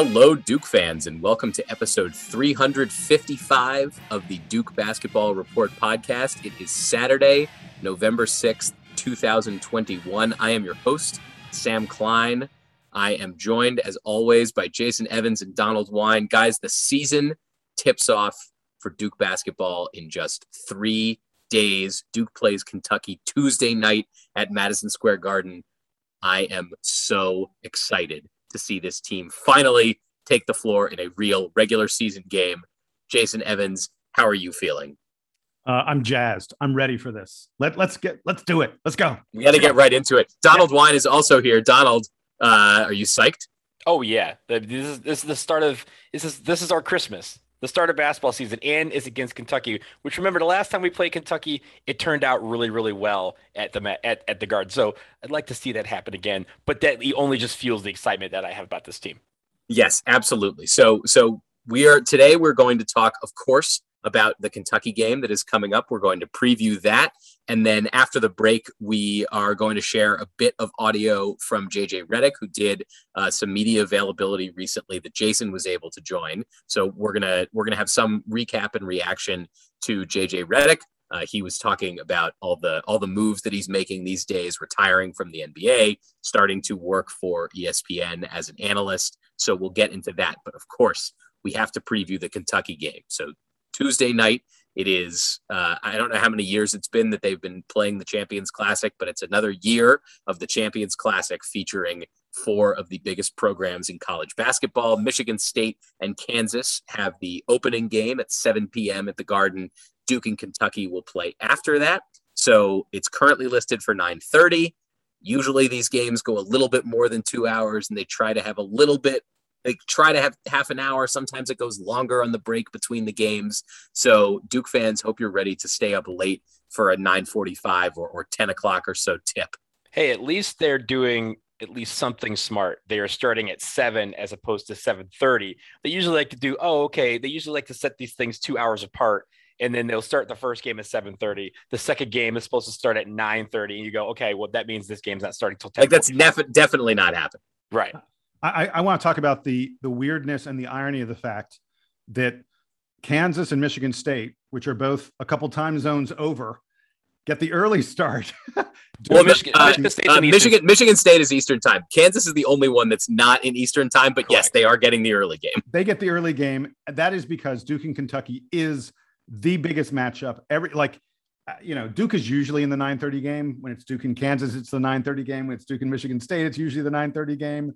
Hello, Duke fans, and welcome to episode 355 of the Duke Basketball Report podcast. It is Saturday, November 6th, 2021. I am your host, Sam Klein. I am joined, as always, by Jason Evans and Donald Wine. Guys, the season tips off for Duke basketball in just three days. Duke plays Kentucky Tuesday night at Madison Square Garden. I am so excited to see this team finally take the floor in a real regular season game. Jason Evans, how are you feeling? Uh, I'm jazzed. I'm ready for this. Let Let's get Let's do it. Let's go. We got to get right into it. Donald Wine is also here. Donald, uh, are you psyched? Oh yeah, this is this is the start of this is this is our Christmas the start of basketball season and is against Kentucky, which remember the last time we played Kentucky, it turned out really, really well at the at, at the guard. So I'd like to see that happen again, but that only just fuels the excitement that I have about this team. Yes, absolutely. So so we are today we're going to talk, of course, about the Kentucky game that is coming up. We're going to preview that. And then after the break, we are going to share a bit of audio from JJ Redick, who did uh, some media availability recently that Jason was able to join. So we're gonna we're gonna have some recap and reaction to JJ Redick. Uh, he was talking about all the all the moves that he's making these days, retiring from the NBA, starting to work for ESPN as an analyst. So we'll get into that. But of course, we have to preview the Kentucky game. So Tuesday night. It is, uh, I don't know how many years it's been that they've been playing the Champions Classic, but it's another year of the Champions Classic featuring four of the biggest programs in college basketball. Michigan State and Kansas have the opening game at 7 p.m. at the Garden. Duke and Kentucky will play after that. So it's currently listed for 9:30. Usually these games go a little bit more than two hours, and they try to have a little bit they try to have half an hour. Sometimes it goes longer on the break between the games. So Duke fans, hope you're ready to stay up late for a 9:45 or, or 10 o'clock or so tip. Hey, at least they're doing at least something smart. They are starting at seven as opposed to 7:30. They usually like to do, oh, okay. They usually like to set these things two hours apart. And then they'll start the first game at 7:30. The second game is supposed to start at 9:30. And you go, okay, well, that means this game's not starting till 10. Like that's nef- definitely not happening. Right. I, I want to talk about the the weirdness and the irony of the fact that Kansas and Michigan State, which are both a couple time zones over, get the early start. well, Michigan, uh, Michigan, uh, Michigan, Michigan, State is Eastern time. Kansas is the only one that's not in Eastern time, but Correct. yes, they are getting the early game. They get the early game. That is because Duke and Kentucky is the biggest matchup. Every like, uh, you know, Duke is usually in the 9:30 game. When it's Duke and Kansas, it's the 9:30 game. When it's Duke and Michigan State, it's usually the 9:30 game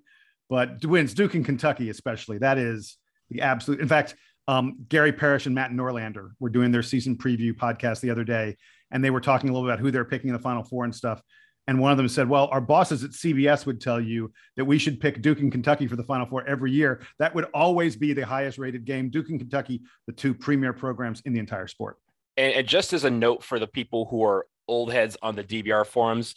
but wins Duke and Kentucky, especially. That is the absolute. In fact, um, Gary Parrish and Matt Norlander were doing their season preview podcast the other day, and they were talking a little about who they're picking in the Final Four and stuff. And one of them said, "Well, our bosses at CBS would tell you that we should pick Duke and Kentucky for the Final Four every year. That would always be the highest rated game. Duke and Kentucky, the two premier programs in the entire sport." And, and just as a note for the people who are old heads on the DBR forums,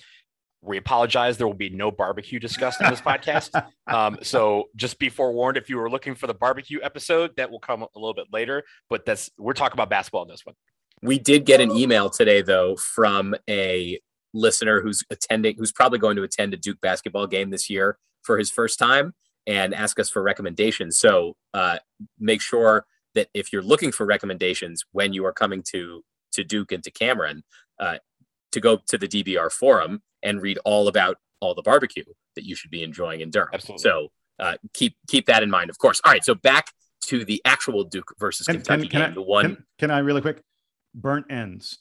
we apologize. There will be no barbecue discussed in this podcast. Um, so just be forewarned if you were looking for the barbecue episode, that will come a little bit later. But that's we're talking about basketball in this one. We did get an email today, though, from a listener who's attending, who's probably going to attend a Duke basketball game this year for his first time, and ask us for recommendations. So uh, make sure that if you're looking for recommendations when you are coming to to Duke and to Cameron, uh, to go to the DBR forum and read all about all the barbecue that you should be enjoying in Durham. Absolutely. So uh, keep keep that in mind, of course. All right, so back to the actual Duke versus can, Kentucky can, can game. I, the one. Can, can, I really quick? Burnt ends.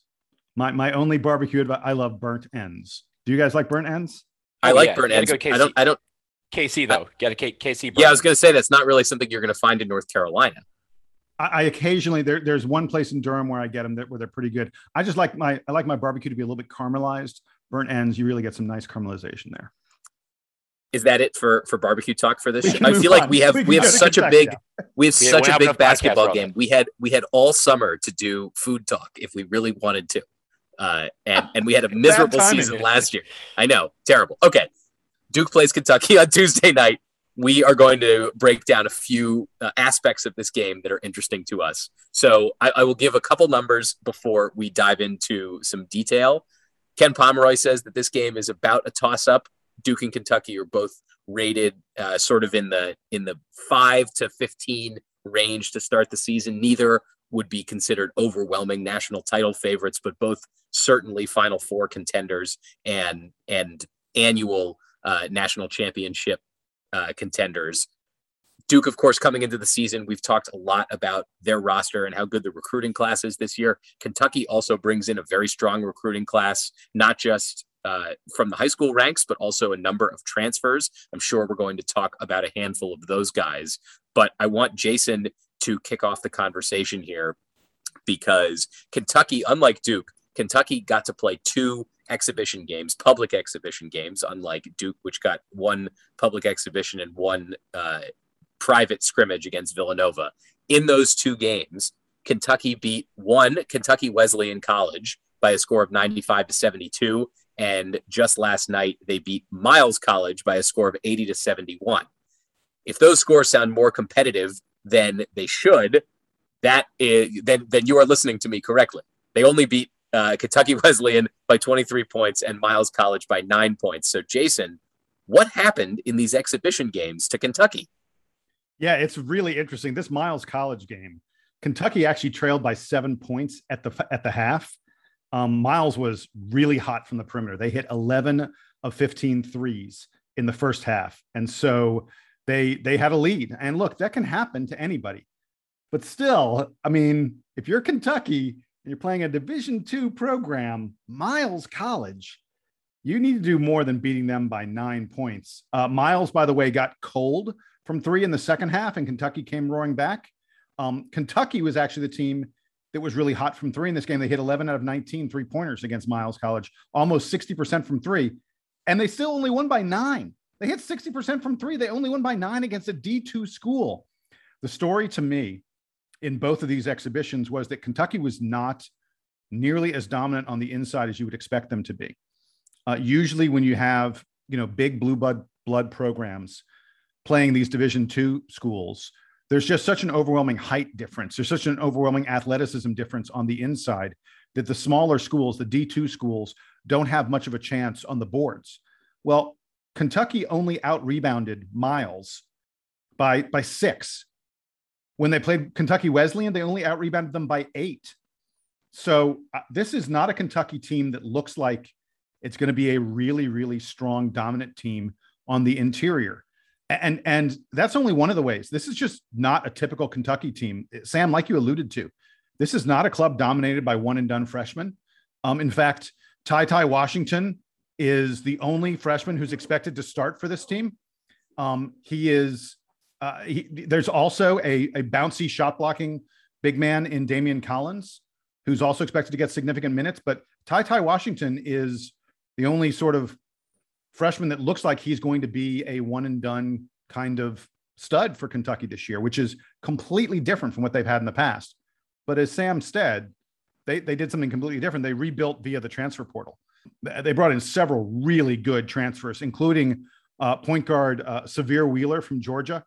My my only barbecue advice. I love burnt ends. Do you guys like burnt ends? I oh, like yeah. burnt ends. Go I don't. I don't. KC though. Get a K, KC. Yeah, I was going to say that's not really something you're going to find in North Carolina. I, I occasionally there, there's one place in Durham where I get them that where they're pretty good. I just like my I like my barbecue to be a little bit caramelized. Burnt ends, you really get some nice caramelization there. Is that it for for barbecue talk for this? I feel like we have we, we have such a big we have such a big basketball game. We had we had all summer to do food talk if we really wanted to, uh, and and we had a miserable season last year. I know, terrible. Okay, Duke plays Kentucky on Tuesday night we are going to break down a few uh, aspects of this game that are interesting to us. So I, I, will give a couple numbers before we dive into some detail. Ken Pomeroy says that this game is about a toss up. Duke and Kentucky are both rated uh, sort of in the in the five to fifteen range to start the season. Neither would be considered overwhelming national title favorites, but both certainly Final Four contenders and and annual uh, national championship uh, contenders. Duke, of course, coming into the season, we've talked a lot about their roster and how good the recruiting class is this year. Kentucky also brings in a very strong recruiting class, not just uh, from the high school ranks, but also a number of transfers. I'm sure we're going to talk about a handful of those guys. But I want Jason to kick off the conversation here because Kentucky, unlike Duke, Kentucky got to play two exhibition games, public exhibition games, unlike Duke, which got one public exhibition and one uh, private scrimmage against Villanova. In those two games, Kentucky beat one Kentucky Wesleyan College by a score of 95 to 72. And just last night, they beat Miles College by a score of 80 to 71. If those scores sound more competitive than they should, that is, then, then you are listening to me correctly. They only beat uh, Kentucky Wesleyan by 23 points and Miles College by nine points. So, Jason, what happened in these exhibition games to Kentucky? Yeah, it's really interesting. This Miles College game, Kentucky actually trailed by seven points at the at the half. Um, Miles was really hot from the perimeter. They hit 11 of 15 threes in the first half, and so they they had a lead. And look, that can happen to anybody. But still, I mean, if you're Kentucky you're playing a Division two program, Miles College, you need to do more than beating them by nine points. Uh, Miles, by the way, got cold from three in the second half, and Kentucky came roaring back. Um, Kentucky was actually the team that was really hot from three in this game. They hit 11 out of 19 three pointers against Miles College, almost 60% from three, and they still only won by nine. They hit 60% from three. They only won by nine against a D2 school. The story to me in both of these exhibitions was that Kentucky was not nearly as dominant on the inside as you would expect them to be. Uh, usually, when you have you know big blue blood blood programs, playing these division two schools there's just such an overwhelming height difference there's such an overwhelming athleticism difference on the inside that the smaller schools the d2 schools don't have much of a chance on the boards well kentucky only out rebounded miles by by six when they played kentucky wesleyan they only out rebounded them by eight so uh, this is not a kentucky team that looks like it's going to be a really really strong dominant team on the interior and and that's only one of the ways. This is just not a typical Kentucky team. Sam, like you alluded to, this is not a club dominated by one and done freshmen. Um, in fact, Ty Ty Washington is the only freshman who's expected to start for this team. Um, he is. Uh, he, there's also a, a bouncy shot blocking big man in Daimion Collins, who's also expected to get significant minutes. But Ty Ty Washington is the only sort of freshman that looks like he's going to be a one and done kind of stud for Kentucky this year, which is completely different from what they've had in the past. But as Sam said, they, they did something completely different. They rebuilt via the transfer portal. They brought in several really good transfers, including uh, point guard uh, Sahvir Wheeler from Georgia.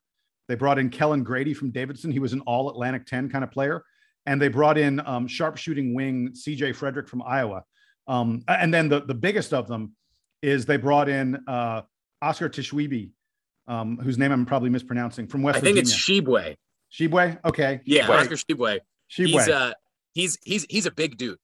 They brought in Kellen Grady from Davidson. He was an all Atlantic 10 kind of player. And they brought in um, sharpshooting wing CJ Frederick from Iowa. Um, and then the, the biggest of them is they brought in uh, Oscar Tshiebwe, um, whose name I'm probably mispronouncing from West I think it's Tshiebwe. Tshiebwe. Okay. Yeah, Tshiebwe. Oscar Tshiebwe. Tshiebwe. He's uh he's he's he's a big dude.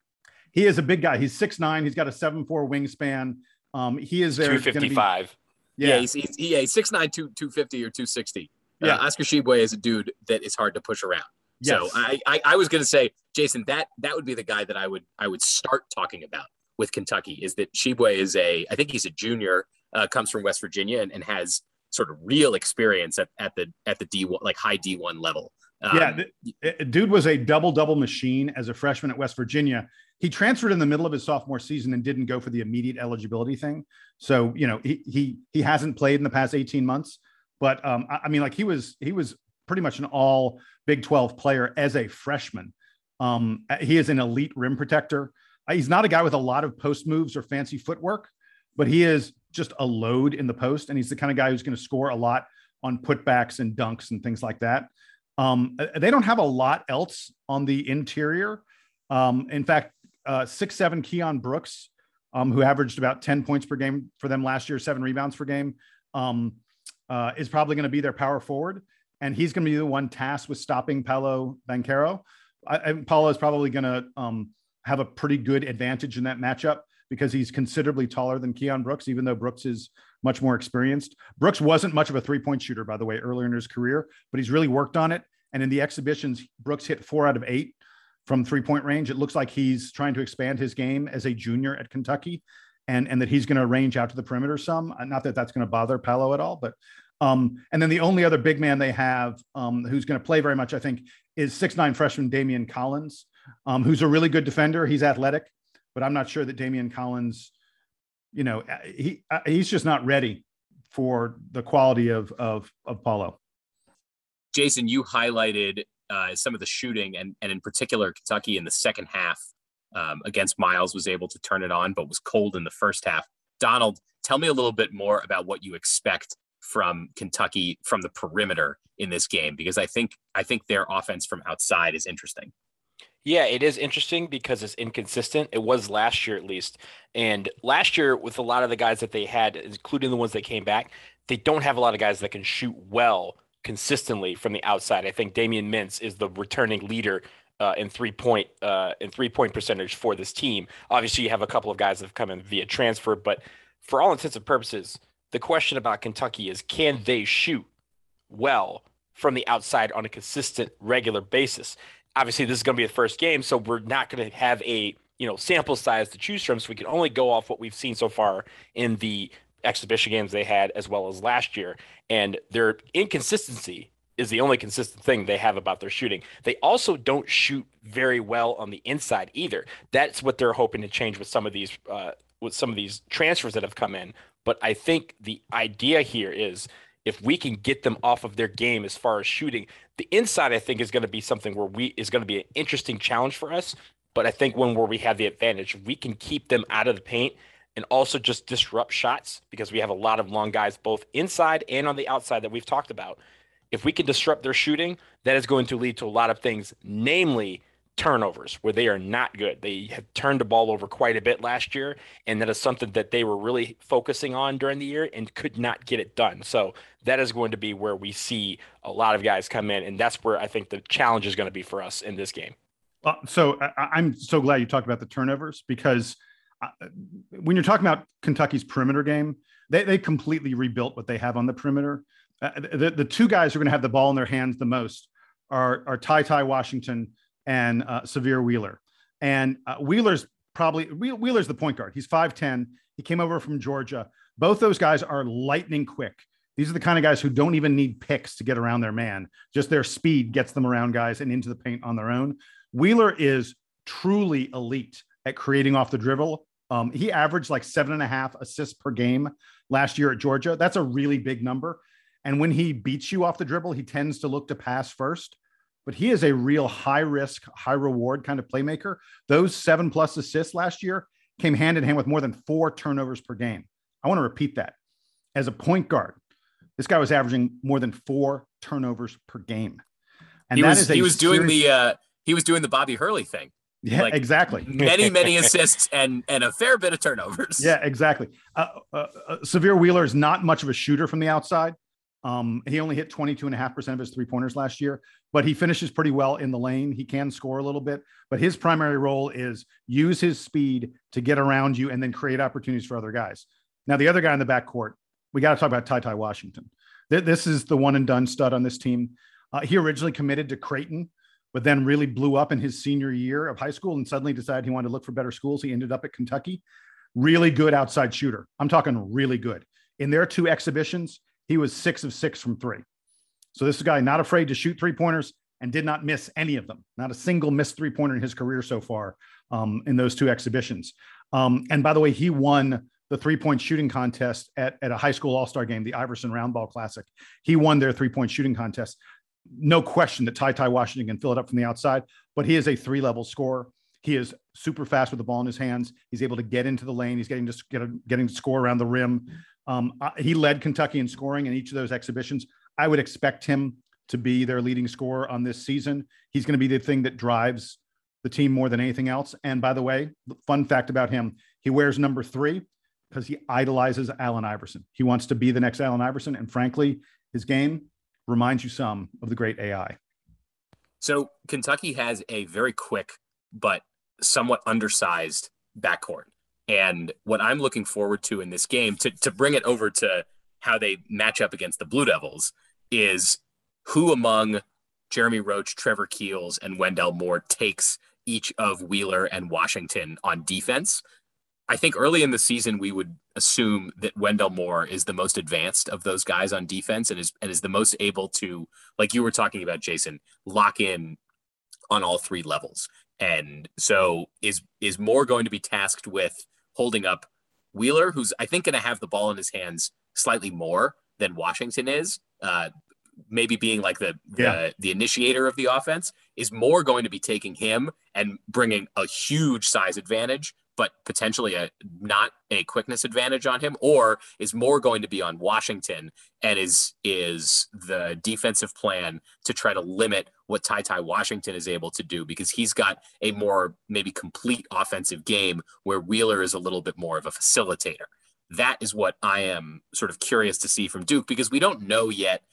he is a big guy. He's six nine. He's got a seven four wingspan. Um, he is there. Two fifty five. Yeah, Yeah. he's, he's yeah, he's 6'9", 2, 250 or two sixty. Yeah. Uh, Oscar Tshiebwe is a dude that is hard to push around. Yes. So I, I I was gonna say, Jason, that that would be the guy that I would I would start talking about with Kentucky is that Tshiebwe is a I think he's a junior, uh, comes from West Virginia and, and has sort of real experience at, at the at the D one like high D one level. Um, yeah, th- dude was a double double machine as a freshman at West Virginia. He transferred in the middle of his sophomore season and didn't go for the immediate eligibility thing. So you know he he he hasn't played in the past eighteen months. But um, I, I mean, like he was he was pretty much an all Big Twelve player as a freshman. Um, he is an elite rim protector. Uh, He's not a guy with a lot of post moves or fancy footwork, but he is just a load in the post, and he's the kind of guy who's going to score a lot on putbacks and dunks and things like that. Um, uh, they don't have a lot else on the interior. Um, in fact, uh, six seven Keion Brooks, um, who averaged about ten points per game for them last year, seven rebounds per game. Um, uh, is probably going to be their power forward, and he's going to be the one tasked with stopping Paolo Banchero. I, and Paolo is probably going to um, have a pretty good advantage in that matchup because he's considerably taller than Keion Brooks, even though Brooks is much more experienced. Brooks wasn't much of a three point shooter, by the way, earlier in his career, but he's really worked on it. And in the exhibitions, Brooks hit four out of eight from three point range. It looks like he's trying to expand his game as a junior at Kentucky and, and that he's going to range out to the perimeter some. Not that that's going to bother Paolo at all, but um, and then the only other big man they have um, who's going to play very much, I think, is six nine freshman Daimion Collins, um, who's a really good defender. He's athletic, but I'm not sure that Daimion Collins, you know, he he's just not ready for the quality of of of Paolo. Jason, you highlighted uh, some of the shooting, and and in particular Kentucky in the second half um, against Miles was able to turn it on, but was cold in the first half. Donald, tell me a little bit more about what you expect from Kentucky from the perimeter in this game because I think I think their offense from outside is interesting. Yeah, it is interesting because it's inconsistent. It was last year at least. And last year with a lot of the guys that they had, including the ones that came back, they don't have a lot of guys that can shoot well consistently from the outside. I think Davion Mintz is the returning leader uh, in three point uh, in three point percentage for this team. Obviously, you have a couple of guys that have come in via transfer, but for all intents and purposes, the question about Kentucky is can they shoot well from the outside on a consistent, regular basis? Obviously, this is going to be the first game, so we're not going to have a you know sample size to choose from. So we can only go off what we've seen so far in the exhibition games they had as well as last year. And their inconsistency is the only consistent thing they have about their shooting. They also don't shoot very well on the inside either. That's what they're hoping to change with some of these uh, with some of these transfers that have come in. But I think the idea here is if we can get them off of their game as far as shooting, the inside I think is going to be something where we is going to be an interesting challenge for us. But I think when where we have the advantage, we can keep them out of the paint and also just disrupt shots because we have a lot of long guys both inside and on the outside that we've talked about. If we can disrupt their shooting, that is going to lead to a lot of things, namely turnovers, where they are not good. They have turned the ball over quite a bit last year, and that is something that they were really focusing on during the year and could not get it done. So that is going to be where we see a lot of guys come in, and that's where I think the challenge is going to be for us in this game. Well, so I, am so glad you talked about the turnovers because uh, when you're talking about Kentucky's perimeter game, they, they completely rebuilt what they have on the perimeter. Uh, the, the two guys who are going to have the ball in their hands the most are, are Ty Ty Washington and uh, Sahvir Wheeler. And uh, Wheeler's probably Wheeler's the point guard. He's 5'10. He came over from Georgia. Both those guys are lightning quick. These are the kind of guys who don't even need picks to get around their man. Just their speed gets them around guys and into the paint on their own. Wheeler is truly elite at creating off the dribble. Um, he averaged like seven and a half assists per game last year at Georgia. That's a really big number. And when he beats you off the dribble, he tends to look to pass first. But he is a real high risk, high reward kind of playmaker. Those seven plus assists last year came hand in hand with more than four turnovers per game. I want to repeat that. As a point guard, this guy was averaging more than four turnovers per game. And he was, he was serious... doing the uh, he was doing the Bobby Hurley thing. Yeah, like exactly. many, many assists and and a fair bit of turnovers. Yeah, exactly. Uh, uh, uh, Sahvir Wheeler is not much of a shooter from the outside. Um, he only hit 22.5% of his three pointers last year, but he finishes pretty well in the lane. He can score a little bit, but his primary role is use his speed to get around you and then create opportunities for other guys. Now, the other guy in the backcourt, we got to talk about Ty Ty Washington. This is the one and done stud on this team. Uh, he originally committed to Creighton, but then really blew up in his senior year of high school and suddenly decided he wanted to look for better schools. He ended up at Kentucky. Really good outside shooter. I'm talking really good. In their two exhibitions, he was six of six from three. So this guy not afraid to shoot three pointers and did not miss any of them. Not a single missed three pointer in his career so far um, in those two exhibitions. Um, and by the way, he won the three point shooting contest at, at a high school all star game, the Iverson Roundball Classic. He won their three point shooting contest. No question that Ty Ty Washington can fill it up from the outside, but he is a three level scorer. He is super fast with the ball in his hands. He's able to get into the lane. He's getting to get a, getting to score around the rim. Um, he led Kentucky in scoring in each of those exhibitions. I would expect him to be their leading scorer on this season. He's going to be the thing that drives the team more than anything else. And by the way, fun fact about him, he wears number three because he idolizes Allen Iverson. He wants to be the next Allen Iverson. And frankly, his game reminds you some of the great AI. So Kentucky has a very quick but somewhat undersized backcourt. And what I'm looking forward to in this game, to, to bring it over to how they match up against the Blue Devils, is who among Jeremy Roach, Trevor Keels, and Wendell Moore takes each of Wheeler and Washington on defense. I think early in the season we would assume that Wendell Moore is the most advanced of those guys on defense and is and is the most able to, like you were talking about, Jason, lock in on all three levels. And so is is Moore going to be tasked with holding up Wheeler, who's I think going to have the ball in his hands slightly more than Washington is, uh, maybe being like the, the the initiator of the offense, is Moore going to be taking him and bringing a huge size advantage but potentially a not a quickness advantage on him, or is Moore going to be on Washington and is is the defensive plan to try to limit what Ty Ty Washington is able to do because he's got a more maybe complete offensive game where Wheeler is a little bit more of a facilitator. That is what I am sort of curious to see from Duke because we don't know yet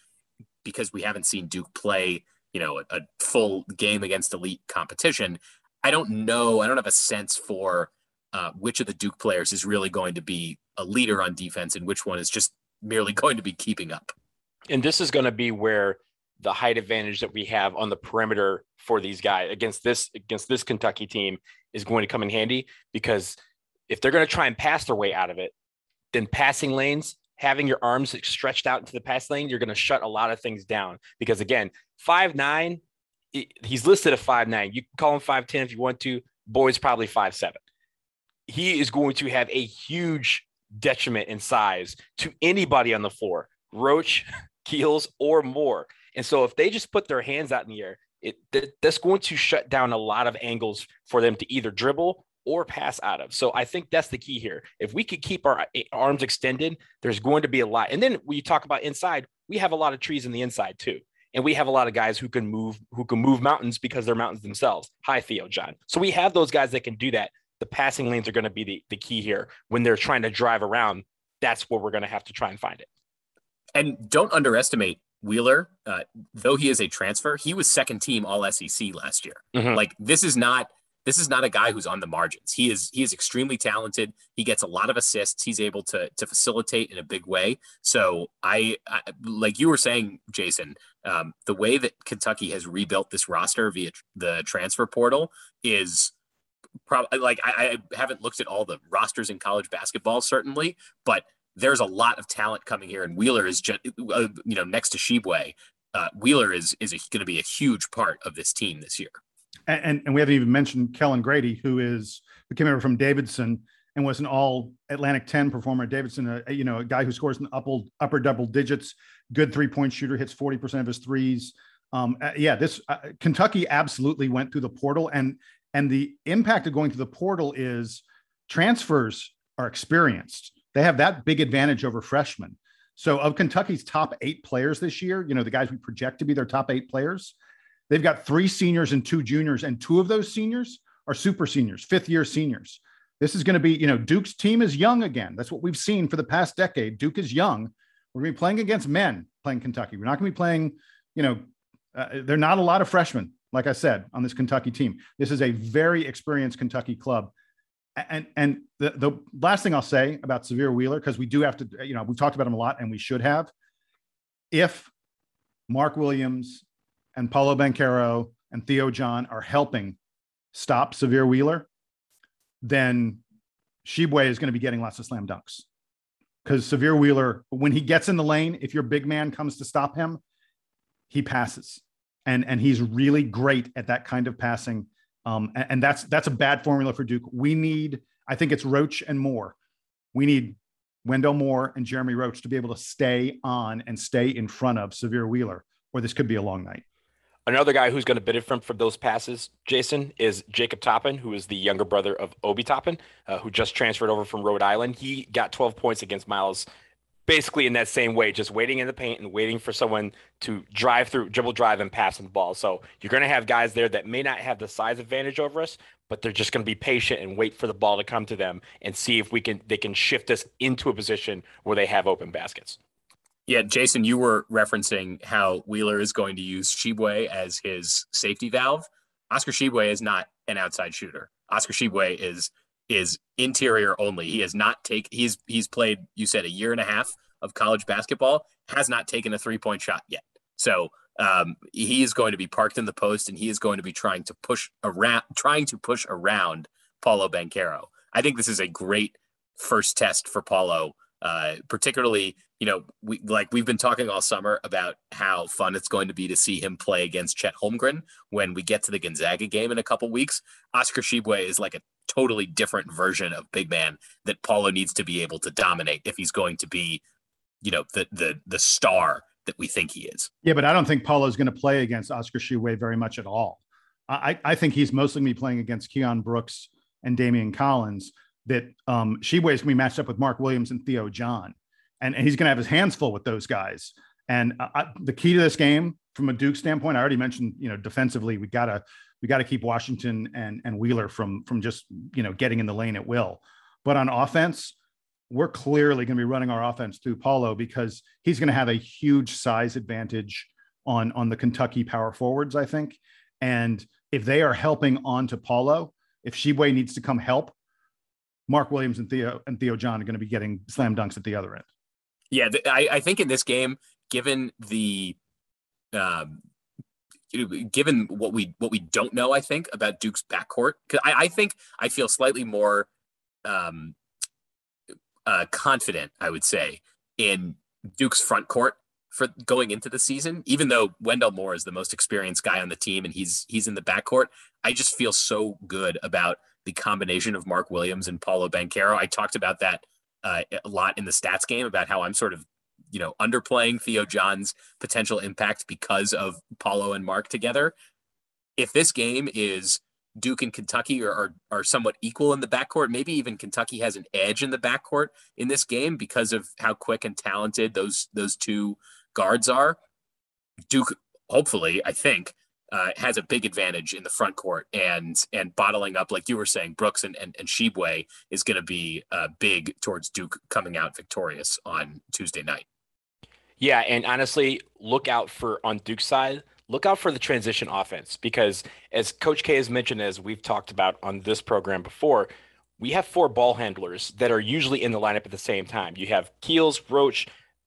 because we haven't seen Duke play, you know, a, a full game against elite competition. I don't know. I don't have a sense for uh, which of the Duke players is really going to be a leader on defense and which one is just merely going to be keeping up. And this is going to be where the height advantage that we have on the perimeter for these guys against this against this Kentucky team is going to come in handy because if they're going to try and pass their way out of it, then passing lanes, having your arms stretched out into the pass lane, you're going to shut a lot of things down. Because again, five nine, he's listed at five nine. You can call him five ten if you want to. Boyd's probably five seven he is going to have a huge detriment in size to anybody on the floor, Roach, Keels, or Moore. And so if they just put their hands out in the air, it that's going to shut down a lot of angles for them to either dribble or pass out of. So I think that's the key here. If we could keep our eh, arms extended, there's going to be a lot. And then when you talk about inside, we have a lot of trees in the inside too. And we have a lot of guys who can move, who can move mountains because they're mountains themselves. Hi, Theo John. So we have those guys that can do that the passing lanes are going to be the, the key here when they're trying to drive around. That's where we're going to have to try and find it. And don't underestimate Wheeler. Uh, though he is a transfer, he was second team All SEC last year. Mm-hmm. Like this is not this is not a guy who's on the margins. He is he is extremely talented. He gets a lot of assists. He's able to to facilitate in a big way. So I, I like you were saying, Jason, um, the way that Kentucky has rebuilt this roster via the transfer portal is probably like I, I haven't looked at all the rosters in college basketball certainly, but there's a lot of talent coming here, and Wheeler is just uh, you know next to Tshiebwe, uh, Wheeler is is going to be a huge part of this team this year. And, and we haven't even mentioned Kellen Grady, who is who came over from Davidson and was an all Atlantic 10 performer at Davidson, a, you know, a guy who scores in upper, upper double digits, good three point shooter, hits 40% of his threes. Um, uh, yeah, this uh, Kentucky absolutely went through the portal and and the impact of going through the portal is transfers are experienced. They have that big advantage over freshmen. So of Kentucky's top eight players this year, you know, the guys we project to be their top eight players, they've got three seniors and two juniors, and two of those seniors are super seniors, fifth year seniors. This is going to be, you know, Duke's team is young again. That's what we've seen for the past decade. Duke is young. We're going to be playing against men playing Kentucky. We're not going to be playing, you know, uh, they're not a lot of freshmen like I said, on this Kentucky team. This is a very experienced Kentucky club. And and the, the last thing I'll say about Sahvir Wheeler, because we do have to, you know, we've talked about him a lot and we should have. If Mark Williams and Paolo Banchero and Theo John are helping stop Sahvir Wheeler, then Tshiebwe is going to be getting lots of slam dunks. Because Sahvir Wheeler, when he gets in the lane, if your big man comes to stop him, he passes and and he's really great at that kind of passing. Um, and, and, that's that's a bad formula for Duke. We need, I think it's Roach and Moore. We need Wendell Moore and Jeremy Roach to be able to stay on and stay in front of Sahvir Wheeler, or this could be a long night. Another guy who's going to benefit from, from those passes, Jason, is Jacob Toppin, who is the younger brother of Obi Toppin, uh, who just transferred over from Rhode Island. He got 12 points against Miles basically in that same way, just waiting in the paint and waiting for someone to drive through, dribble drive, and pass the ball. So you're going to have guys there that may not have the size advantage over us, but they're just going to be patient and wait for the ball to come to them and see if we can they can shift us into a position where they have open baskets. Yeah, Jason, you were referencing how Wheeler is going to use Tshiebwe as his safety valve. Oscar Tshiebwe is not an outside shooter. Oscar Tshiebwe is is interior only. He has not take he's he's played you said a year and a half of college basketball has not taken a three point shot yet. So um, he is going to be parked in the post and he is going to be trying to push around trying to push around Paolo Banchero. I think this is a great first test for Paolo uh, particularly, you know, we like we've been talking all summer about how fun it's going to be to see him play against Chet Holmgren when we get to the Gonzaga game in a couple weeks. Oscar Tshiebwe is like a totally different version of big man that Paolo needs to be able to dominate if he's going to be, you know, the the the star that we think he is. Yeah, but I don't think Paolo is going to play against Oscar Tshiebwe very much at all. I, I think he's mostly going to be playing against Keion Brooks and Daimion Collins that um, Tshiebwe is going to be matched up with Mark Williams and Theo John, and, and he's going to have his hands full with those guys. And I, the key to this game, from a Duke standpoint, I already mentioned, you know, defensively, we gotta we gotta keep Washington and and Wheeler from from just you know getting in the lane at will. But on offense, we're clearly going to be running our offense through Paolo because he's going to have a huge size advantage on on the Kentucky power forwards, I think. And if they are helping on to Paolo, if Tshiebwe needs to come help, Mark Williams and Theo and Theo John are going to be getting slam dunks at the other end. Yeah, I, I think in this game, given the um, given what we what we don't know, I think about Duke's backcourt, I, I think I feel slightly more um, uh, confident, I would say, in Duke's front court for going into the season. Even though Wendell Moore is the most experienced guy on the team and he's he's in the backcourt, I just feel so good about the combination of Mark Williams and Paolo Banchero. I talked about that uh, a lot in the stats game about how I'm sort of, you know, underplaying Theo John's potential impact because of Paolo and Mark together. If this game is Duke and Kentucky are, are, are somewhat equal in the backcourt, maybe even Kentucky has an edge in the backcourt in this game because of how quick and talented those those two guards are. Duke, hopefully, I think, uh, has a big advantage in the front court and and bottling up like you were saying Brooks and and, and Tshiebwe is going to be uh, big towards Duke coming out victorious on Tuesday night. Yeah, and honestly, look out for on Duke's side. Look out for the transition offense because, as Coach K has mentioned, as we've talked about on this program before, we have four ball handlers that are usually in the lineup at the same time. You have Keels, Roach,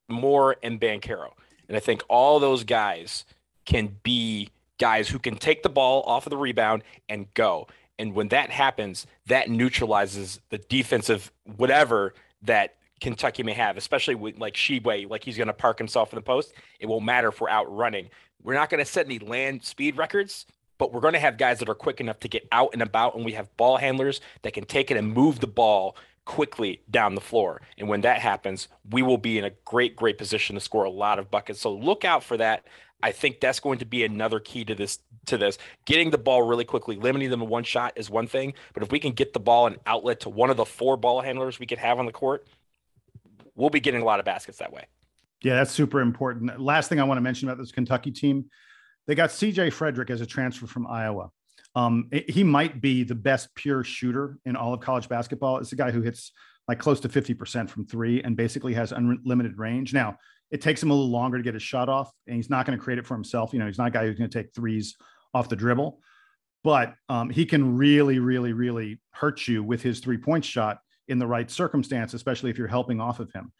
Moore, and Banchero, and I think all those guys can be guys who can take the ball off of the rebound and go. And when that happens, that neutralizes the defensive whatever that Kentucky may have, especially with like Tshiebwe, like he's going to park himself in the post. It won't matter if we're out running. We're not going to set any land speed records, but we're going to have guys that are quick enough to get out and about, and we have ball handlers that can take it and move the ball quickly down the floor. And when that happens, we will be in a great, great position to score a lot of buckets. So look out for that. I think that's going to be another key to this to this. Getting the ball really quickly, limiting them to one shot is one thing, but if we can get the ball an outlet to one of the four ball handlers we could have on the court, we'll be getting a lot of baskets that way. Yeah, that's super important. Last thing I want to mention about this Kentucky team, they got CJ Frederick as a transfer from Iowa. Um, he might be the best pure shooter in all of college basketball. It's a guy who hits like close to 50% from three and basically has unlimited range. Now, it takes him a little longer to get his shot off, and he's not going to create it for himself. You know, he's not a guy who's going to take threes off the dribble, but um, he can really, really, really hurt you with his three point shot in the right circumstance, especially if you're helping off of him.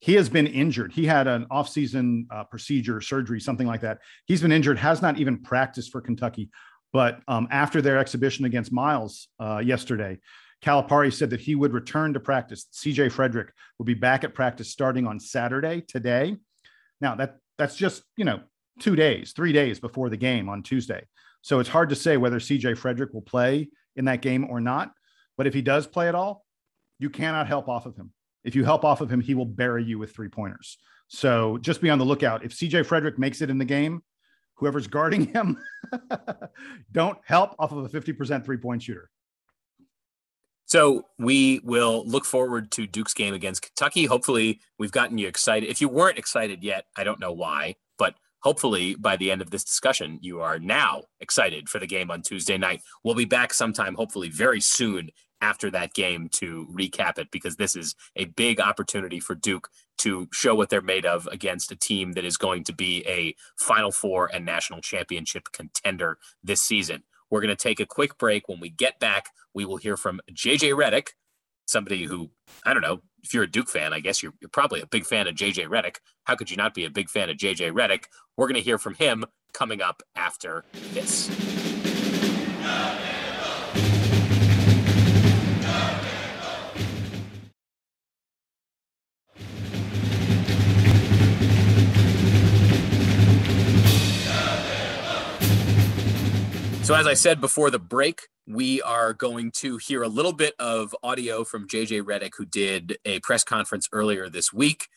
He has been injured. He had an off-season uh, procedure, surgery, something like that. He's been injured, has not even practiced for Kentucky. But um, after their exhibition against Miles uh, yesterday, Calipari said that he would return to practice. CJ Frederick will be back at practice starting on Saturday today. Now that that's just you know two days, three days before the game on Tuesday. So it's hard to say whether CJ Frederick will play in that game or not. But if he does play at all, you cannot help off of him. If you help off of him, he will bury you with three pointers. So just be on the lookout. If CJ Frederick makes it in the game, whoever's guarding him, don't help off of a 50% three point shooter. So we will look forward to Duke's game against Kentucky. Hopefully, we've gotten you excited. If you weren't excited yet, I don't know why, but hopefully by the end of this discussion, you are now excited for the game on Tuesday night. We'll be back sometime, hopefully very soon after that game to recap it because this is a big opportunity for Duke to show what they're made of against a team that is going to be a Final Four and national championship contender this season. We're going to take a quick break. When we get back, we will hear from JJ Redick, somebody who, I don't know, if you're a Duke fan, I guess you're, you're probably a big fan of JJ Redick. How could you not be a big fan of JJ Redick? We're going to hear from him coming up after this. So, as I said before the break, we are going to hear a little bit of audio from JJ Redick, who did a press conference earlier this week.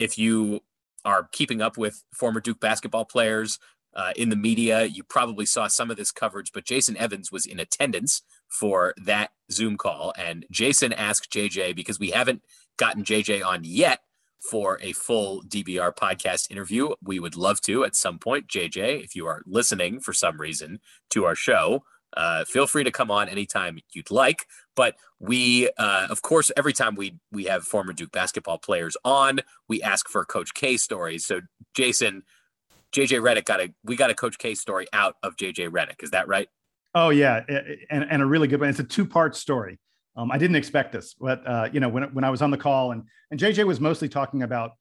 If you are keeping up with former Duke basketball players uh, in the media, you probably saw some of this coverage, but Jason Evans was in attendance for that Zoom call. And Jason asked JJ, because we haven't gotten JJ on yet, for a full DBR podcast interview. We would love to at some point. JJ, if you are listening for some reason to our show, uh, feel free to come on anytime you'd like. But we, uh, of course, every time we we have former Duke basketball players on, we ask for Coach K stories. So, Jason, JJ Redick got a we got a Coach K story out of JJ Redick. Is that right? Oh yeah, and, and a really good one. It's a two part story. Um, I didn't expect this, but uh, you know, when when I was on the call and and JJ was mostly talking about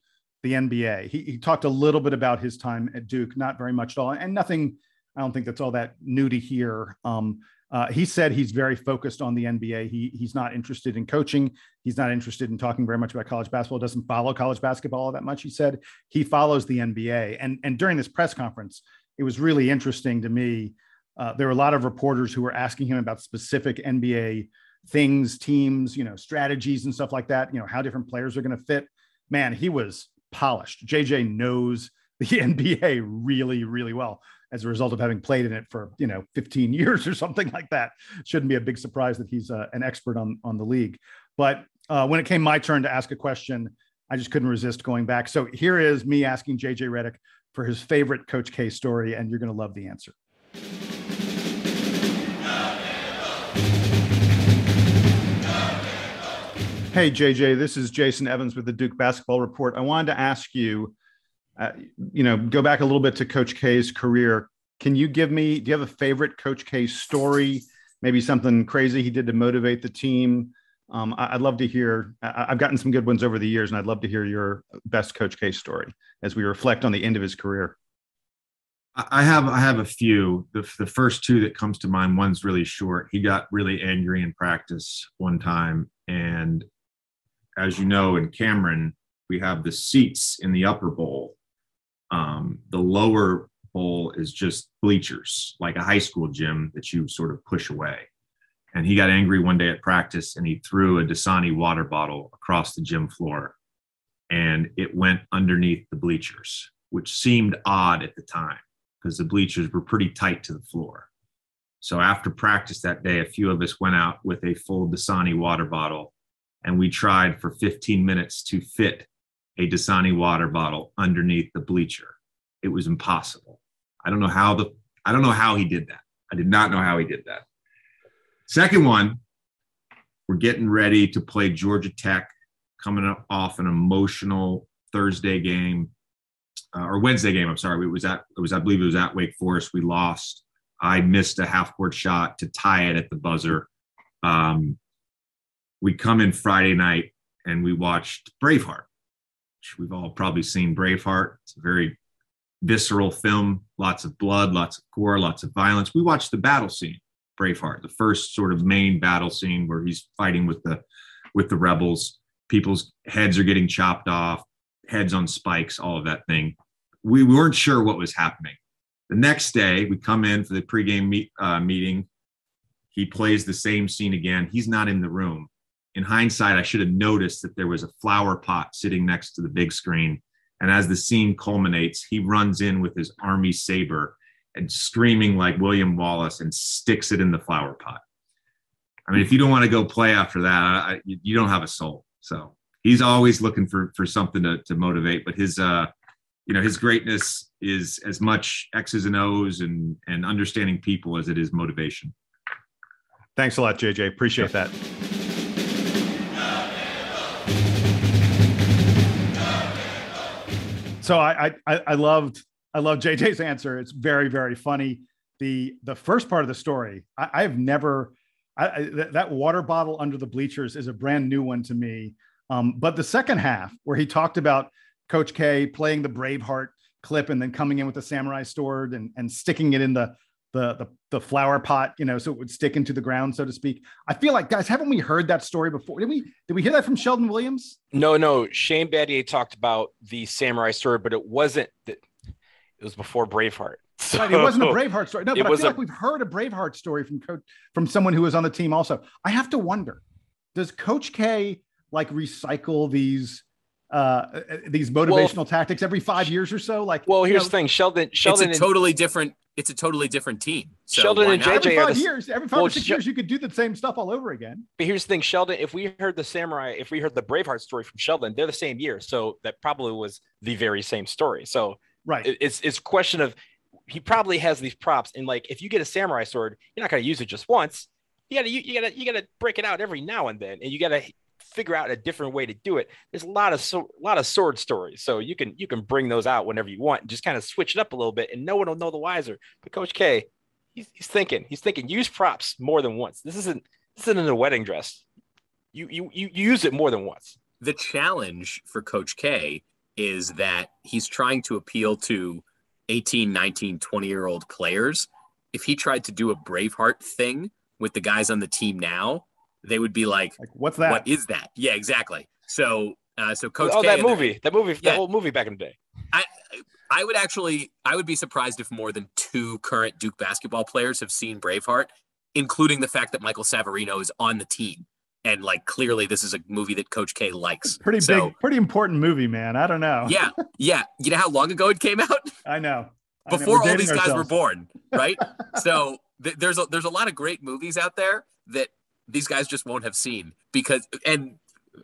the NBA. He, he talked a little bit about his time at Duke, not very much at all, and nothing. I don't think that's all that new to hear. Um, uh, he said he's very focused on the NBA. He he's not interested in coaching. He's not interested in talking very much about college basketball. Doesn't follow college basketball that much. He said he follows the NBA. And and during this press conference, it was really interesting to me. Uh, there were a lot of reporters who were asking him about specific NBA things, teams, you know, strategies and stuff like that, you know, how different players are going to fit. Man, he was polished. JJ knows the NBA really, really well as a result of having played in it for, you know, 15 years or something like that. Shouldn't be a big surprise that he's uh, an expert on, on the league. But uh, when it came my turn to ask a question, I just couldn't resist going back. So here is me asking JJ Redick for his favorite Coach K story, and you're going to love the answer. Hey, JJ, this is Jason Evans with the Duke Basketball Report. I wanted to ask you, uh, you know, go back a little bit to Coach K's career. Can you give me, do you have a favorite Coach K story? Maybe something crazy he did to motivate the team? Um, I, would love to hear. I, have gotten some good ones over the years, and I'd love to hear your best Coach K story as we reflect on the end of his career. I have I have a few. The, the first two that comes to mind. One's really short. He got really angry in practice one time, and as you know, in Cameron, we have the seats in the upper bowl. Um, the lower bowl is just bleachers, like a high school gym that you sort of push away. And he got angry one day at practice and he threw a Dasani water bottle across the gym floor and it went underneath the bleachers, which seemed odd at the time because the bleachers were pretty tight to the floor. So after practice that day, a few of us went out with a full Dasani water bottle and we tried for 15 minutes to fit a Dasani water bottle underneath the bleacher. It was impossible. I don't know how the I don't know how he did that. I did not know how he did that. Second one, we're getting ready to play Georgia Tech, coming up off an emotional Thursday game uh, or Wednesday game. I'm sorry, it was at it was I believe it was at Wake Forest. We lost. I missed a half court shot to tie it at the buzzer. Um, we come in Friday night and we watched Braveheart, which we've all probably seen Braveheart. It's a very visceral film, lots of blood, lots of gore, lots of violence. We watched the battle scene, Braveheart, the first sort of main battle scene where he's fighting with the with the rebels. People's heads are getting chopped off, heads on spikes, all of that thing. We weren't sure what was happening. The next day, we come in for the pregame meet, uh, meeting. He plays the same scene again. He's not in the room in hindsight, I should have noticed that there was a flower pot sitting next to the big screen. And as the scene culminates, he runs in with his army saber and screaming like William Wallace and sticks it in the flower pot. I mean, if you don't want to go play after that, I, you, you don't have a soul. So he's always looking for for something to to motivate. But his uh, you know, his greatness is as much X's and O's and and understanding people as it is motivation. Thanks a lot, JJ. Appreciate that. So I I I loved I love JJ's answer. It's very very funny. The the first part of the story, I, I have never I, I, that water bottle under the bleachers is a brand new one to me. Um, but the second half, where he talked about Coach K playing the Braveheart clip and then coming in with the samurai sword and, and sticking it in the, the the the flower pot, you know, so it would stick into the ground, so to speak. I feel like, guys, haven't we heard that story before? Did we did we hear that from Sheldon Williams? No, no. Shane Battier talked about the samurai story, but it wasn't. That it was before Braveheart. So, right, it wasn't a Braveheart story. No, but I feel a, like we've heard a Braveheart story from coach from someone who was on the team. Also, I have to wonder: Does Coach K like recycle these uh, uh these motivational well, tactics every five years or so? Like, well, here's know, the thing, Sheldon. Sheldon, it's a totally different. It's a totally different team. So Sheldon and JJ every five the, years, every five well, or six Sh- years, you could do the same stuff all over again. But here's the thing, Sheldon. If we heard the samurai, if we heard the Braveheart story from Sheldon, they're the same year, so that probably was the very same story. So, right, it, it's it's question of he probably has these props, and like if you get a samurai sword, you're not going to use it just once. You gotta you, you gotta you gotta break it out every now and then, and you gotta figure out a different way to do it. There's a lot of so, a lot of sword stories, so you can you can bring those out whenever you want and just kind of switch it up a little bit, and no one will know the wiser. But Coach K, he's, he's thinking, he's thinking, use props more than once. This isn't this isn't a wedding dress. You you you use it more than once. The challenge for Coach K is that he's trying to appeal to 18, 19, 20 year old players. If he tried to do a Braveheart thing with the guys on the team now, they would be like, like "What's that? What is that?" Yeah, exactly. So, uh, so Coach. Oh, K that movie, the, that movie, yeah, that whole movie back in the day. I, I would actually, I would be surprised if more than two current Duke basketball players have seen Braveheart, including the fact that Michael Savarino is on the team. And like clearly, this is a movie that Coach K likes. Pretty so, big, pretty important movie, man. I don't know. yeah, yeah. You know how long ago it came out? I know. Before I all these guys were born, right? so th- there's a there's a lot of great movies out there that these guys just won't have seen because and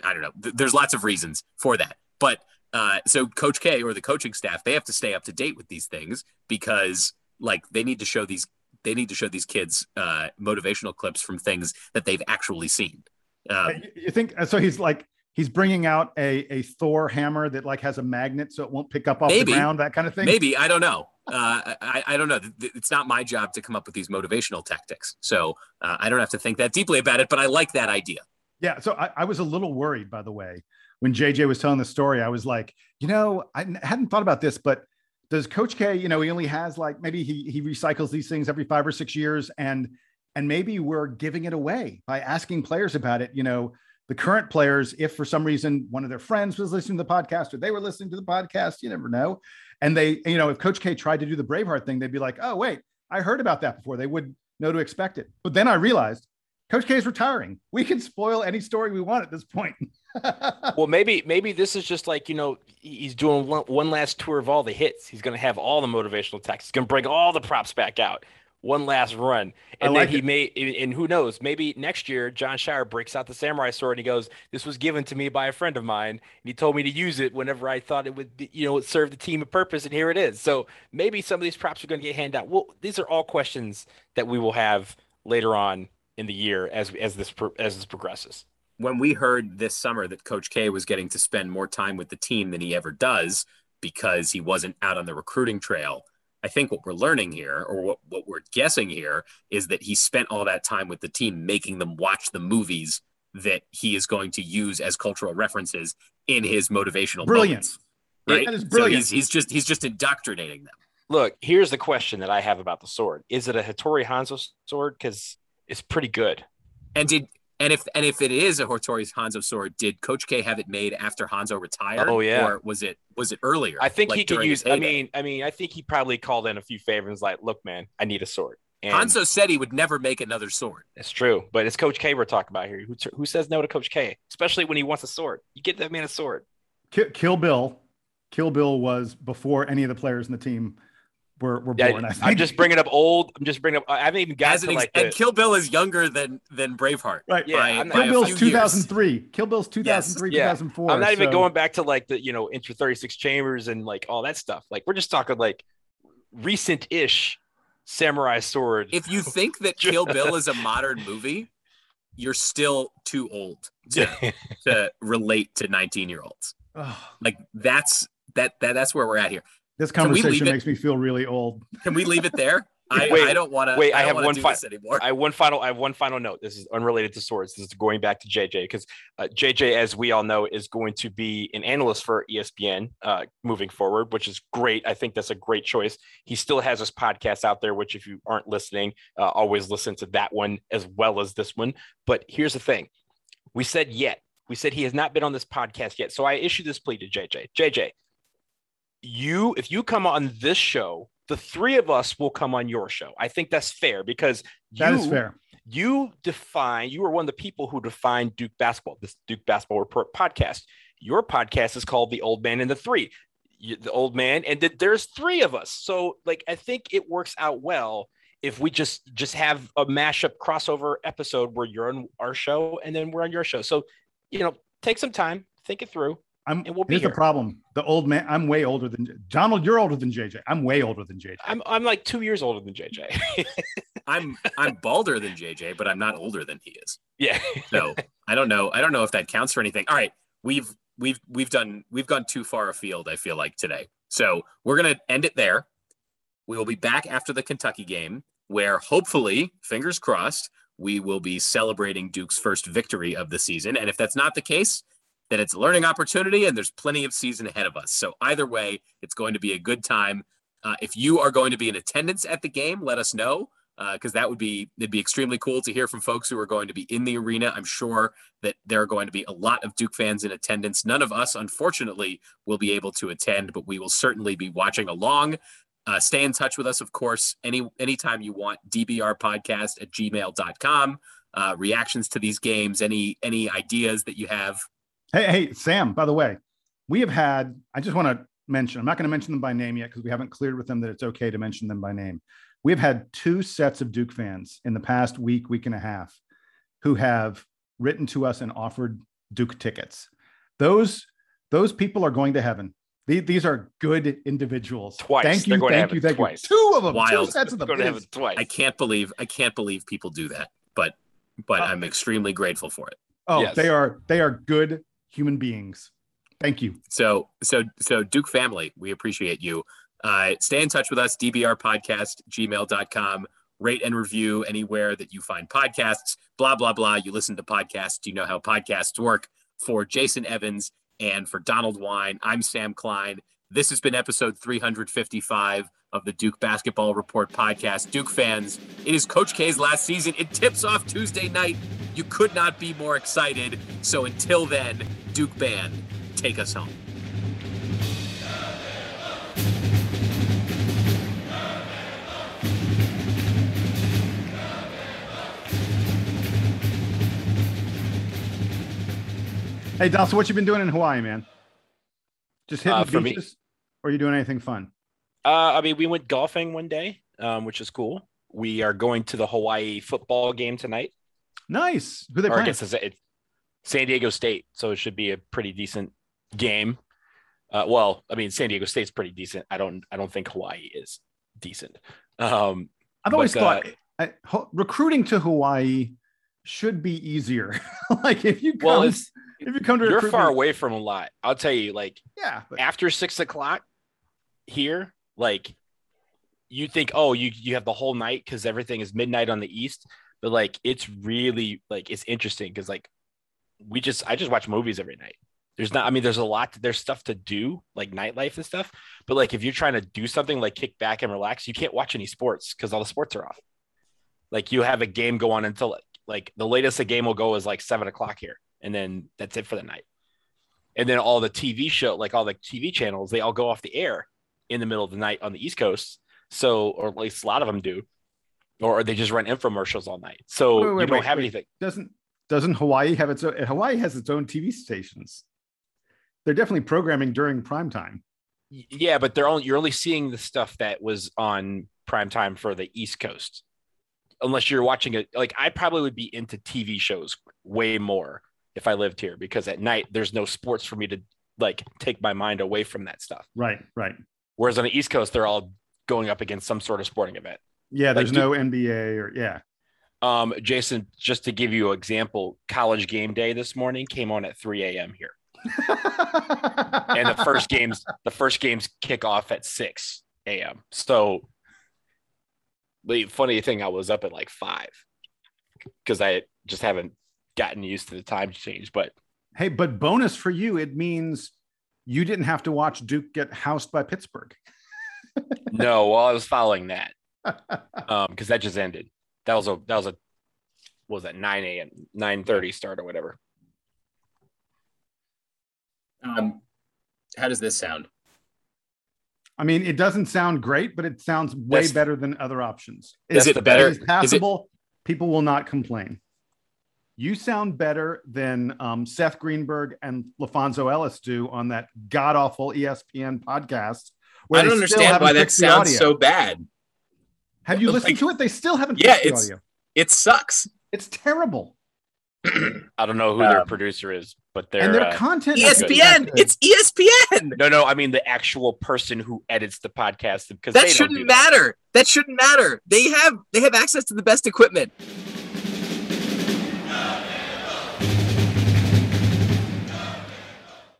I don't know. Th- there's lots of reasons for that, but uh, so Coach K or the coaching staff they have to stay up to date with these things because like they need to show these they need to show these kids uh, motivational clips from things that they've actually seen. Um, you think so? He's like he's bringing out a a Thor hammer that like has a magnet so it won't pick up off maybe, the ground, that kind of thing. Maybe I don't know. Uh, I, I don't know. It's not my job to come up with these motivational tactics, so uh, I don't have to think that deeply about it. But I like that idea. Yeah. So I, I was a little worried, by the way, when JJ was telling the story. I was like, you know, I hadn't thought about this, but does Coach K, you know, he only has like maybe he he recycles these things every five or six years, and and maybe we're giving it away by asking players about it. You know, the current players, if for some reason one of their friends was listening to the podcast or they were listening to the podcast, you never know. And they, you know, if Coach K tried to do the Braveheart thing, they'd be like, oh, wait, I heard about that before. They would know to expect it. But then I realized Coach K is retiring. We can spoil any story we want at this point. well, maybe maybe this is just like you know he's doing one, last tour of all the hits. He's going to have all the motivational texts. He's going to bring all the props back out one last run. And like then he it. may, and who knows, maybe next year Jon Scheyer breaks out the samurai sword and he goes, "This was given to me by a friend of mine, and he told me to use it whenever I thought it would, you know, serve the team a purpose, and here it is." So maybe some of these props are going to get handed out. Well, these are all questions that we will have later on in the year as as this as this progresses. When we heard this summer that Coach K was getting to spend more time with the team than he ever does because he wasn't out on the recruiting trail I think what we're learning here, or what, what we're guessing here, is that he spent all that time with the team making them watch the movies that he is going to use as cultural references in his motivational brilliance. Right? That is brilliant. So he's, he's just he's just indoctrinating them. Look, here's the question that I have about the sword: Is it a Hattori Hanzo sword? Because it's pretty good. And did and if and if it is a Hattori Hanzo sword, did Coach K have it made after Hanzo retired? Oh yeah, or was it was it earlier? I think like he could use. I mean, I mean, I think he probably called in a few favors, like, "Look, man, I need a sword." And Hanzo said he would never make another sword. That's true, but it's Coach K we're talking about here. Who, who says no to Coach K, especially when he wants a sword? You get that man a sword. Kill, Kill Bill, Kill Bill was before any of the players in the team were, were Yeah, born. I think. I'm just bringing up old. I'm just bringing up. I haven't even got to an ex- like and Kill Bill is younger than than Braveheart. right. Yeah, by- not- Kill a Bill's few years. 2003. Kill Bill's 2003, Yeah. 2004. I'm not even going back to like the you know into 36 chambers and like all that stuff. Like we're just talking like recent-ish samurai sword. If you think that Kill Bill is a modern movie, you're still too old to, to relate to 19 year olds. Ugh, Like that's that, that that's where we're at here. This Can we leave conversation it- makes me feel really old. Can we leave it there? I, Wait, I don't want to. wait, I don't have one do fi- this anymore. I have one final. I have one final note. This is unrelated to swords. This is going back to JJ because uh, JJ, as we all know, is going to be an analyst for ESPN uh, moving forward, which is great. I think that's a great choice. He still has his podcast out there, which if you aren't listening, uh, always listen to that one as well as this one. But here's the thing: we said yet. We said he has not been on this podcast yet. So I issue this plea to JJ. JJ, you if you come on this show, the three of us will come on your show. I think that's fair because That you, is fair. you define you are one of the people who define duke basketball this duke basketball report podcast your podcast is called the old man and the three You- the old man and th- there's three of us so like i think it works out well if we just just have a mashup crossover episode where you're on our show and then we're on your show so you know take some time think it through I'm and we'll be here's here. the problem. The old man, I'm way older than Donald. You're older than JJ. I'm way older than JJ. i'm, I'm like two years older than jj I'm I'm balder than JJ, but I'm not older than he is. yeah So I don't know. I don't know if that counts for anything. All right, we've we've we've done we've gone too far afield. I feel like today. So we're gonna end it there. We will be back after the Kentucky game, where hopefully, fingers crossed, we will be celebrating Duke's first victory of the season. And if that's not the case, then it's a learning opportunity, and there's plenty of season ahead of us. So either way, it's going to be a good time. Uh, if you are going to be in attendance at the game, let us know because that would be it'd be extremely cool to hear from folks who are going to be in the arena. I'm sure that there are going to be a lot of Duke fans in attendance. None of us, unfortunately, will be able to attend, but we will certainly be watching along. Uh, stay in touch with us, of course, any anytime you want. DBR podcast at gmail.com. Uh, reactions to these games, any any ideas that you have. Hey, hey, Sam, by the way, we have had, I just want to mention, I'm not going to mention them by name yet because we haven't cleared with them that it's okay to mention them by name. We've had two sets of Duke fans in the past week, week and a half who have written to us and offered Duke tickets. Those those people are going to heaven. These, these are good individuals. Twice. Thank you. They're going to Thank you. Thank twice. you. Two of them. Two sets of them. going to have it twice I can't believe I can't believe people do that, but but Uh, I'm extremely grateful for it. Oh, Yes. they are they are good human beings. Thank you. So, so, so Duke family, we appreciate you. Uh, stay in touch with us, DBR podcast, gmail.com. Rate and review anywhere that you find podcasts, blah, blah, blah. You listen to podcasts. You know how podcasts work. For Jason Evans and for Donald Wine, I'm Sam Klein. This has been episode 355 of the Duke Basketball Report podcast. Duke fans, it is Coach K's last season. It tips off Tuesday night. You could not be more excited. So until then, Duke Band, take us home. Hey, Don, so what you been doing in Hawaii, man? Just hitting Uh, for me- beaches, or are you doing anything fun? Uh, I mean, we went golfing one day, um, which is cool. We are going to the Hawaii football game tonight. Nice. Who they or I guess it's, it's San Diego State, so it should be a pretty decent game. Uh, well, I mean, San Diego State's pretty decent. I don't, I don't think Hawaii is decent. Um, I've always but, thought uh, I, ho- recruiting to Hawaii should be easier. like if you come, well, if you come to, you're far away from a lot. I'll tell you, like Yeah, but after six o'clock here, like you think, oh, you you have the whole night because everything is midnight on the east, but like it's really like it's interesting because like we just I just watch movies every night. There's not, I mean, there's a lot, there's stuff to do, like nightlife and stuff. But like if you're trying to do something like kick back and relax, you can't watch any sports because all the sports are off. Like you have a game go on until like the latest a game will go is like seven o'clock here, and then that's it for the night and then all the TV show, like all the TV channels, they all go off the air in the middle of the night on the East Coast. So, or at least a lot of them do, or they just run infomercials all night. So Wait, wait, you wait, don't wait, have anything. doesn't doesn't Hawaii have its own? Hawaii has its own TV stations. They're definitely programming during prime time. Yeah, but they're only you're only seeing the stuff that was on prime time for the East Coast. Unless you're watching it, like I probably would be into TV shows way more if I lived here because at night there's no sports for me to like take my mind away from that stuff. Right, right. Whereas on the East Coast, they're all going up against some sort of sporting event. Yeah, there's Like, no NBA or yeah. Um, Jason, just to give you an example, college game day this morning came on at 3 a.m. here. and the first games the first games kick off at 6 a.m so the funny thing i was up at like 5 because i just haven't gotten used to the time change but hey, but bonus for you, it means you didn't have to watch Duke get housed by Pittsburgh. no well i was following that um because that just ended that was a that was a what was that 9 a.m 9 30 start or whatever Um, how does this sound? I mean, it doesn't sound great, but it sounds way That's- better than other options. Is If it better? It is passable. People will not complain. You sound better than um, Seth Greenberg and LaPhonso Ellis do on that god awful ESPN podcast. I don't understand why that sounds so bad. Have you listened like- to it? They still haven't Yeah, fixed the it's- audio. It sucks. It's terrible. i don't know who their Um, producer is but they're and their uh, content ESPN. It's ESPN. no no i mean the actual person who edits the podcast because That they don't shouldn't do that. matter. That shouldn't matter. They have they have access to the best equipment.